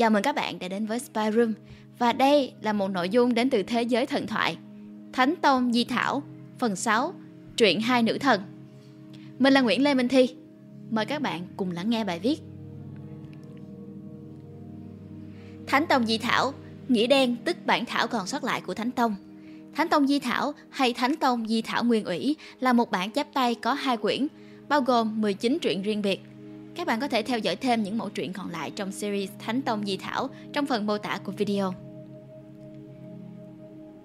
Chào mừng các bạn đã đến với Spy Room. Và đây là một nội dung đến từ thế giới thần thoại. Thánh Tông Di Thảo Phần 6 Truyện hai nữ thần. Mình là Nguyễn Lê Minh Thi. Mời các bạn cùng lắng nghe bài viết. Thánh Tông Di Thảo Nghĩa đen tức bản thảo còn sót lại của Thánh Tông. Thánh Tông Di Thảo hay Thánh Tông Di Thảo Nguyên ủy là một bản chép tay có hai quyển, bao gồm 19 truyện riêng biệt. Các bạn có thể theo dõi thêm những mẫu truyện còn lại trong series Thánh Tông Di Thảo trong phần mô tả của video.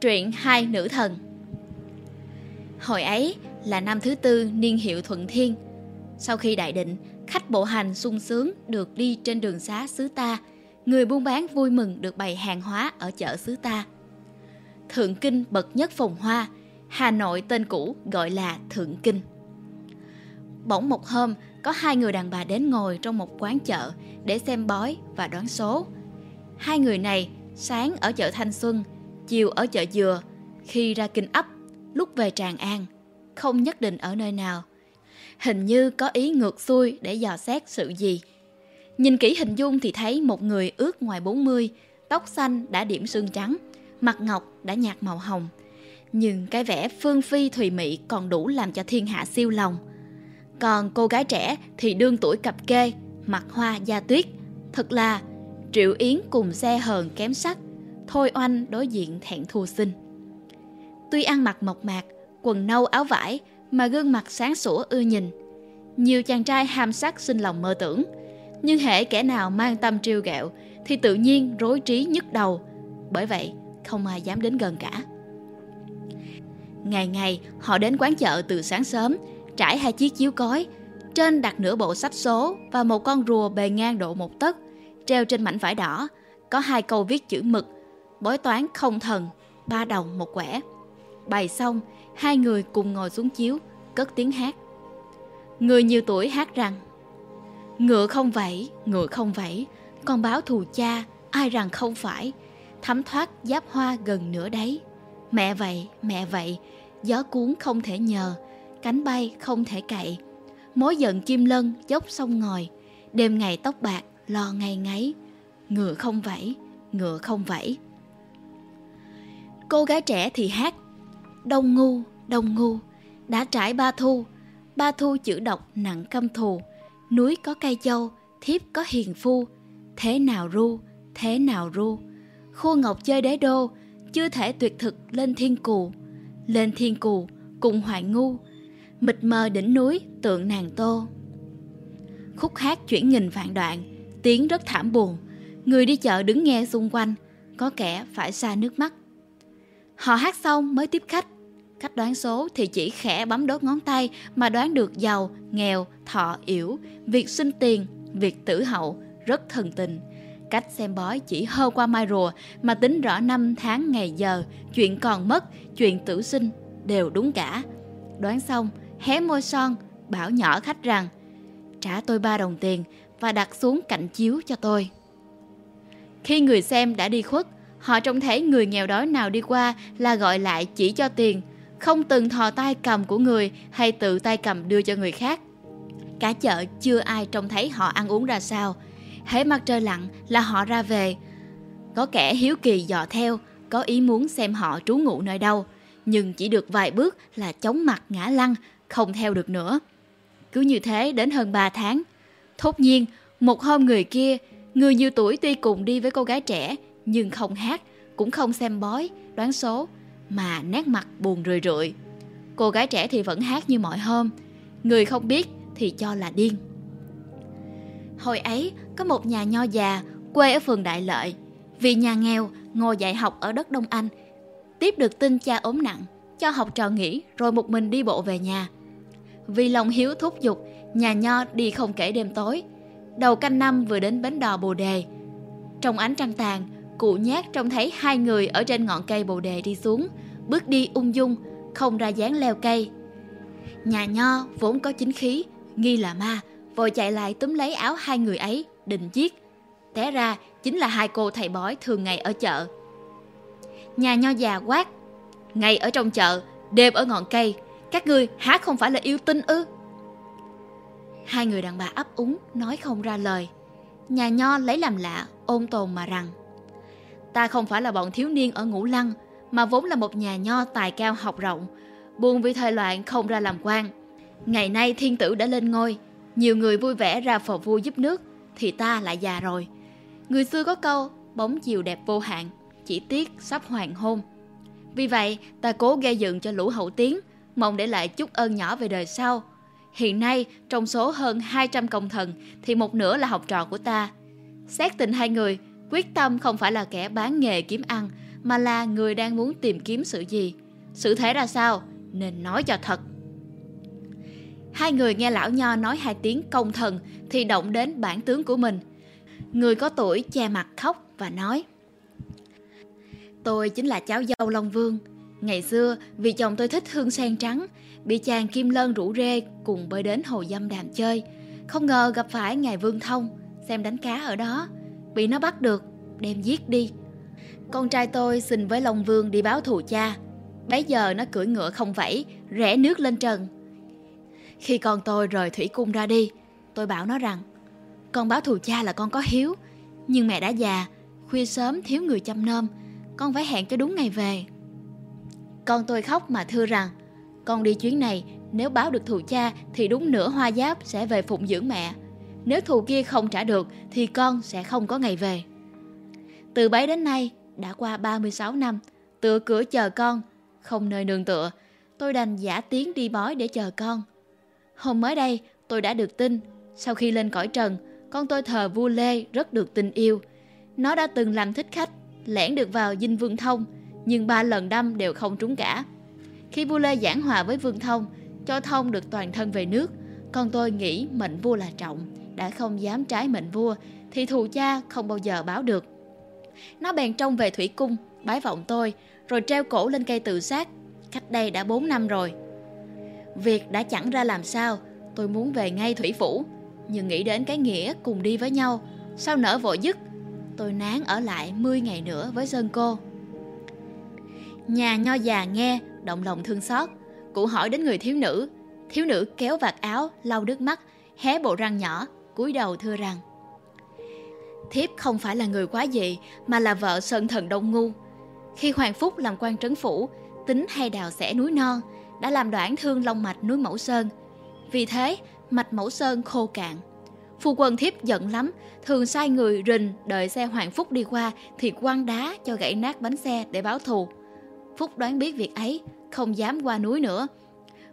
Truyện Hai Nữ Thần Hồi ấy là năm thứ tư niên hiệu Thuận Thiên. Sau khi đại định, khách bộ hành sung sướng được đi trên đường xá xứ ta, người buôn bán vui mừng được bày hàng hóa ở chợ xứ ta. Thượng Kinh bậc nhất phồn hoa, Hà Nội tên cũ gọi là Thượng Kinh. Bỗng một hôm, có hai người đàn bà đến ngồi trong một quán chợ để xem bói và đoán số. Hai người này sáng ở chợ Thanh Xuân, chiều ở chợ Dừa, khi ra Kinh ấp, lúc về Tràng An, không nhất định ở nơi nào. Hình như có ý ngược xuôi để dò xét sự gì. Nhìn kỹ hình dung thì thấy một người ước ngoài 40, tóc xanh đã điểm sương trắng, mặt ngọc đã nhạt màu hồng. Nhưng cái vẻ phương phi thùy mị còn đủ làm cho thiên hạ siêu lòng. Còn cô gái trẻ thì đương tuổi cặp kê, mặt hoa da tuyết. Thật là Triệu Yến cùng xe hờn kém sắc, Thôi oanh đối diện thẹn thù sinh. Tuy ăn mặc mộc mạc, quần nâu áo vải mà gương mặt sáng sủa ưa nhìn. Nhiều chàng trai ham sắc sinh lòng mơ tưởng, nhưng hễ kẻ nào mang tâm trêu ghẹo thì tự nhiên rối trí nhức đầu. Bởi vậy, không ai dám đến gần cả. Ngày ngày, họ đến quán chợ từ sáng sớm, trải hai chiếc chiếu cói, trên đặt nửa bộ sách số và một con rùa bề ngang độ một tấc, treo trên mảnh vải đỏ, có hai câu viết chữ mực, bói toán không thần, ba đồng một quẻ. Bày xong, hai người cùng ngồi xuống chiếu, cất tiếng hát. Người nhiều tuổi hát rằng Ngựa không vẫy, ngựa không vẫy, con báo thù cha, ai rằng không phải, thấm thoát giáp hoa gần nửa đấy. Mẹ vậy, mẹ vậy, gió cuốn không thể nhờ, cánh bay không thể cậy. Mối giận chim lân dốc sông ngòi, đêm ngày tóc bạc lo ngày ngáy. Ngựa không vẫy, ngựa không vẫy. Cô gái trẻ thì hát Đông ngu, đông ngu, đã trải ba thu, ba thu chữ độc nặng căm thù, núi có cây châu, thiếp có hiền phu, thế nào ru, thế nào ru. khu ngọc chơi đế đô, chưa thể tuyệt thực lên thiên cù, lên thiên cù cùng hoài ngu, mịt mờ đỉnh núi tượng nàng tô. Khúc hát chuyển nghìn vạn đoạn, tiếng rất thảm buồn, người đi chợ đứng nghe xung quanh, có kẻ phải xa nước mắt. Họ hát xong mới tiếp khách, Cách đoán số thì chỉ khẽ bấm đốt ngón tay mà đoán được giàu, nghèo, thọ, yểu, việc sinh tiền, việc tử hậu, rất thần tình. Cách xem bói chỉ hơ qua mai rùa mà tính rõ năm tháng ngày giờ, chuyện còn mất, chuyện tử sinh đều đúng cả. Đoán xong, hé môi son, bảo nhỏ khách rằng trả tôi ba đồng tiền và đặt xuống cạnh chiếu cho tôi. Khi người xem đã đi khuất, họ trông thấy người nghèo đói nào đi qua là gọi lại chỉ cho tiền, không từng thò tay cầm của người hay tự tay cầm đưa cho người khác. Cả chợ chưa ai trông thấy họ ăn uống ra sao. Hễ mặt trời lặn là họ ra về. Có kẻ hiếu kỳ dò theo, có ý muốn xem họ trú ngụ nơi đâu. Nhưng chỉ được vài bước là chóng mặt ngã lăn, không theo được nữa. Cứ như thế đến hơn 3 tháng. Thốt nhiên, một hôm người kia, người nhiều tuổi tuy cùng đi với cô gái trẻ, nhưng không hát, cũng không xem bói, đoán số, mà nét mặt buồn rười rượi. Cô gái trẻ thì vẫn hát như mọi hôm, người không biết thì cho là điên. Hồi ấy, có một nhà nho già quê ở phường Đại Lợi. Vì nhà nghèo, ngồi dạy học ở đất Đông Anh. Tiếp được tin cha ốm nặng, cho học trò nghỉ rồi một mình đi bộ về nhà. Vì lòng hiếu thúc giục, nhà nho đi không kể đêm tối. Đầu canh năm vừa đến bến đò Bồ Đề. Trong ánh trăng tàn, cụ nhát trông thấy hai người ở trên ngọn cây Bồ Đề đi xuống, bước đi ung dung, không ra dáng leo cây. Nhà nho vốn có chính khí, nghi là ma, vội chạy lại túm lấy áo hai người ấy, định giết. Té ra chính là hai cô thầy bói thường ngày ở chợ. Nhà nho già quát, ngay ở trong chợ, đêm ở ngọn cây, các ngươi há không phải là yêu tinh ư? Hai người đàn bà ấp úng, nói không ra lời. Nhà nho lấy làm lạ, ôn tồn mà rằng Ta không phải là bọn thiếu niên ở ngũ lăng, mà vốn là một nhà nho tài cao học rộng, buồn vì thời loạn không ra làm quan. Ngày nay thiên tử đã lên ngôi, nhiều người vui vẻ ra phò vua giúp nước, thì ta lại già rồi. Người xưa có câu, bóng chiều đẹp vô hạn, chỉ tiếc sắp hoàng hôn. Vì vậy, ta cố gây dựng cho lũ hậu tiến, mong để lại chút ơn nhỏ về đời sau. Hiện nay, trong số hơn 200 công thần thì một nửa là học trò của ta. Xét tình hai người, quyết tâm không phải là kẻ bán nghề kiếm ăn, mà là người đang muốn tìm kiếm sự gì. Sự thế ra sao? Nên nói cho thật. Hai người nghe lão nho nói hai tiếng công thần thì động đến bản tướng của mình. Người có tuổi che mặt khóc và nói Tôi chính là cháu dâu Long Vương. Ngày xưa, vì chồng tôi thích hương sen trắng, bị chàng Kim Lân rủ rê cùng bơi đến hồ dâm đàm chơi. Không ngờ gặp phải ngài Vương Thông, xem đánh cá ở đó. Bị nó bắt được, đem giết đi. Con trai tôi xin với Long Vương đi báo thù cha. Bấy giờ nó cưỡi ngựa không vẫy, rẽ nước lên trần. Khi con tôi rời thủy cung ra đi, tôi bảo nó rằng con báo thù cha là con có hiếu, nhưng mẹ đã già, khuya sớm thiếu người chăm nom, con phải hẹn cho đúng ngày về. Con tôi khóc mà thưa rằng, con đi chuyến này, nếu báo được thù cha thì đúng nửa hoa giáp sẽ về phụng dưỡng mẹ. Nếu thù kia không trả được thì con sẽ không có ngày về. Từ bấy đến nay, đã qua 36 năm, tựa cửa chờ con, không nơi nương tựa. Tôi đành giả tiếng đi bói để chờ con. Hôm mới đây, tôi đã được tin, sau khi lên cõi trần, con tôi thờ vua Lê rất được tình yêu. Nó đã từng làm thích khách, lẻn được vào dinh Vương Thông, nhưng ba lần đâm đều không trúng cả. Khi vua Lê giảng hòa với Vương Thông, cho Thông được toàn thân về nước, con tôi nghĩ mệnh vua là trọng, đã không dám trái mệnh vua, thì thù cha không bao giờ báo được. Nó bèn trông về thủy cung, bái vọng tôi, rồi treo cổ lên cây tự sát, cách đây đã 4 năm rồi. Việc đã chẳng ra làm sao, tôi muốn về ngay thủy phủ, nhưng nghĩ đến cái nghĩa cùng đi với nhau, sao nỡ vội dứt, tôi nán ở lại 10 ngày nữa với Sơn Cô. Nhà nho già nghe, động lòng thương xót, cụ hỏi đến người thiếu nữ. Thiếu nữ kéo vạt áo, lau nước mắt, hé bộ răng nhỏ, cúi đầu thưa rằng Thiếp không phải là người quá dị, mà là vợ Sơn Thần Đông Ngu. Khi Hoàng Phúc làm quan trấn phủ, tính hay đào xẻ núi non, đã làm đoạn thương long mạch núi Mẫu Sơn. Vì thế, mạch Mẫu Sơn khô cạn. Phu quân thiếp giận lắm, thường sai người rình đợi xe Hoàng Phúc đi qua thì quăng đá cho gãy nát bánh xe để báo thù. Phúc đoán biết việc ấy, không dám qua núi nữa.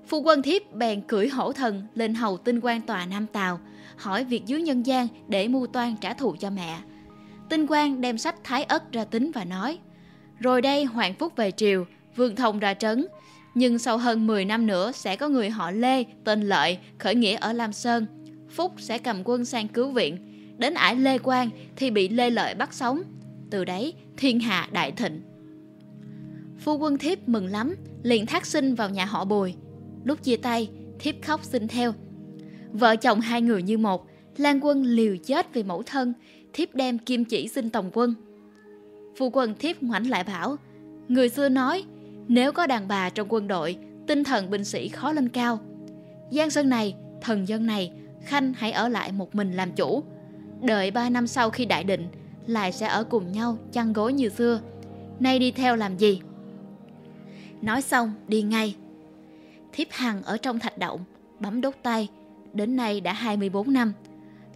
Phu quân thiếp bèn cưỡi hổ thần lên hầu tinh quan tòa Nam Tào, hỏi việc dưới nhân gian để mưu toan trả thù cho mẹ. Tinh quan đem sách Thái Ất ra tính và nói, rồi đây Hoàng Phúc về triều, Vương Thông ra trấn, nhưng sau hơn 10 năm nữa sẽ có người họ Lê tên Lợi khởi nghĩa ở Lam Sơn. Phúc sẽ cầm quân sang cứu viện, đến ải Lê Quang thì bị Lê Lợi bắt sống. Từ đấy thiên hạ đại thịnh. Phu quân thiếp mừng lắm, liền thác sinh vào nhà họ Bùi. Lúc chia tay, thiếp khóc xin theo. Vợ chồng hai người như một, Lan quân liều chết vì mẫu thân, thiếp đem kim chỉ xin tổng quân. Phu quân thiếp ngoảnh lại bảo, người xưa nói, nếu có đàn bà trong quân đội, tinh thần binh sĩ khó lên cao. Giang sơn này, thần dân này, Khanh hãy ở lại một mình làm chủ. Đợi ba năm sau khi đại định, lại sẽ ở cùng nhau chăn gối như xưa. Nay đi theo làm gì? Nói xong, đi ngay. Thiếp Hằng ở trong thạch động, bấm đốt tay. Đến nay đã 24 năm.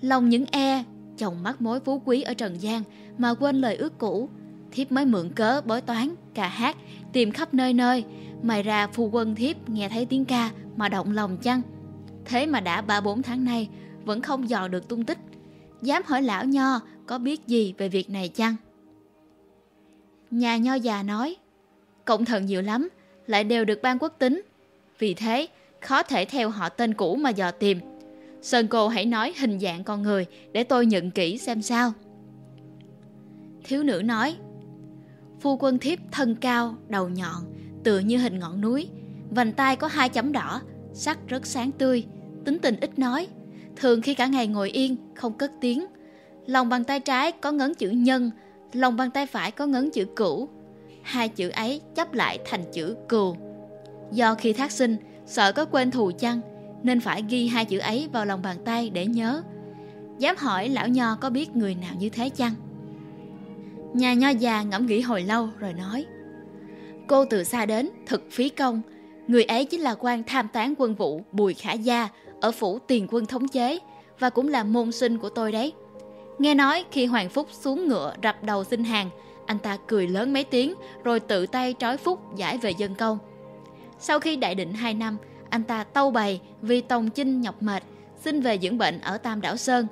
Lòng những e, chồng mắc mối phú quý ở Trần gian mà quên lời ước cũ. Thiếp mới mượn cớ bói toán, ca hát, tìm khắp nơi nơi. Mày ra phu quân thiếp nghe thấy tiếng ca mà động lòng chăng? Thế mà đã ba bốn tháng nay vẫn không dò được tung tích. Dám hỏi lão nho có biết gì về việc này chăng? Nhà nho già nói, cộng thần nhiều lắm, lại đều được ban quốc tính. Vì thế, khó thể theo họ tên cũ mà dò tìm. Sơn cô hãy nói hình dạng con người để tôi nhận kỹ xem sao. Thiếu nữ nói, phu quân thiếp thân cao, đầu nhọn, tựa như hình ngọn núi, vành tay có hai chấm đỏ, sắc rất sáng tươi, tính tình ít nói, thường khi cả ngày ngồi yên, không cất tiếng. Lòng bàn tay trái có ngấn chữ nhân, lòng bàn tay phải có ngấn chữ cửu. Hai chữ ấy chấp lại thành chữ cừu. Do khi thác sinh, sợ có quên thù chăng, nên phải ghi hai chữ ấy vào lòng bàn tay để nhớ. Dám hỏi lão nho có biết người nào như thế chăng Nhà nho già ngẫm nghĩ hồi lâu rồi nói Cô từ xa đến, thật phí công Người ấy chính là quan tham tán quân vụ Bùi Khả Gia ở phủ tiền quân thống chế Và cũng là môn sinh của tôi đấy. Nghe nói khi Hoàng Phúc xuống ngựa rập đầu xin hàng, Anh ta cười lớn mấy tiếng Rồi tự tay trói Phúc giải về dân công Sau khi đại định 2 năm, Anh ta tâu bày vì tòng chinh nhọc mệt, Xin về dưỡng bệnh ở Tam Đảo Sơn.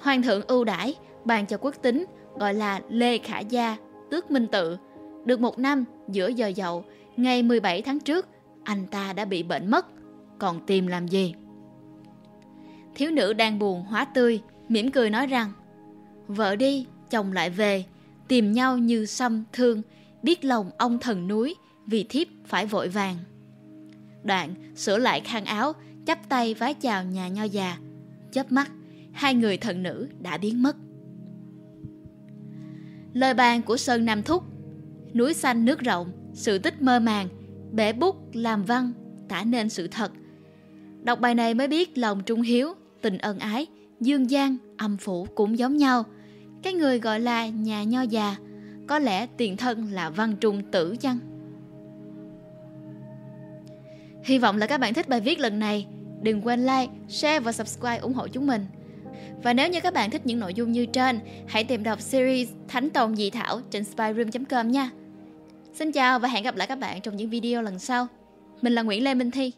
Hoàng thượng ưu đãi, Bàn cho quốc tính, Gọi là Lê Khả Gia, Tước Minh Tự. Được một năm, giữa giờ dậu, Ngày 17 tháng trước, Anh ta đã bị bệnh mất. Còn tìm làm gì? Thiếu nữ đang buồn hóa tươi mỉm cười nói rằng Vợ đi, chồng lại về, tìm nhau như xăm thương, biết lòng ông thần núi, vì thiếp phải vội vàng. Đoạn sửa lại khăn áo, chắp tay vái chào nhà nho già. Chớp mắt, hai người thần nữ đã biến mất. Lời bàn của Sơn Nam Thúc Núi xanh nước rộng, sự tích mơ màng, bể bút làm văn, tả nên sự thật. Đọc bài này mới biết lòng trung hiếu, tình ân ái, dương gian, âm phủ cũng giống nhau. Cái người gọi là nhà nho già, có lẽ tiền thân là văn trung tử chăng? Hy vọng là các bạn thích bài viết lần này. Đừng quên like, share và subscribe ủng hộ chúng mình. Và nếu như các bạn thích những nội dung như trên, hãy tìm đọc series Thánh Tồn Dị Thảo trên spyroom.com nha. Xin chào và hẹn gặp lại các bạn trong những video lần sau. Mình là Nguyễn Lê Minh Thi.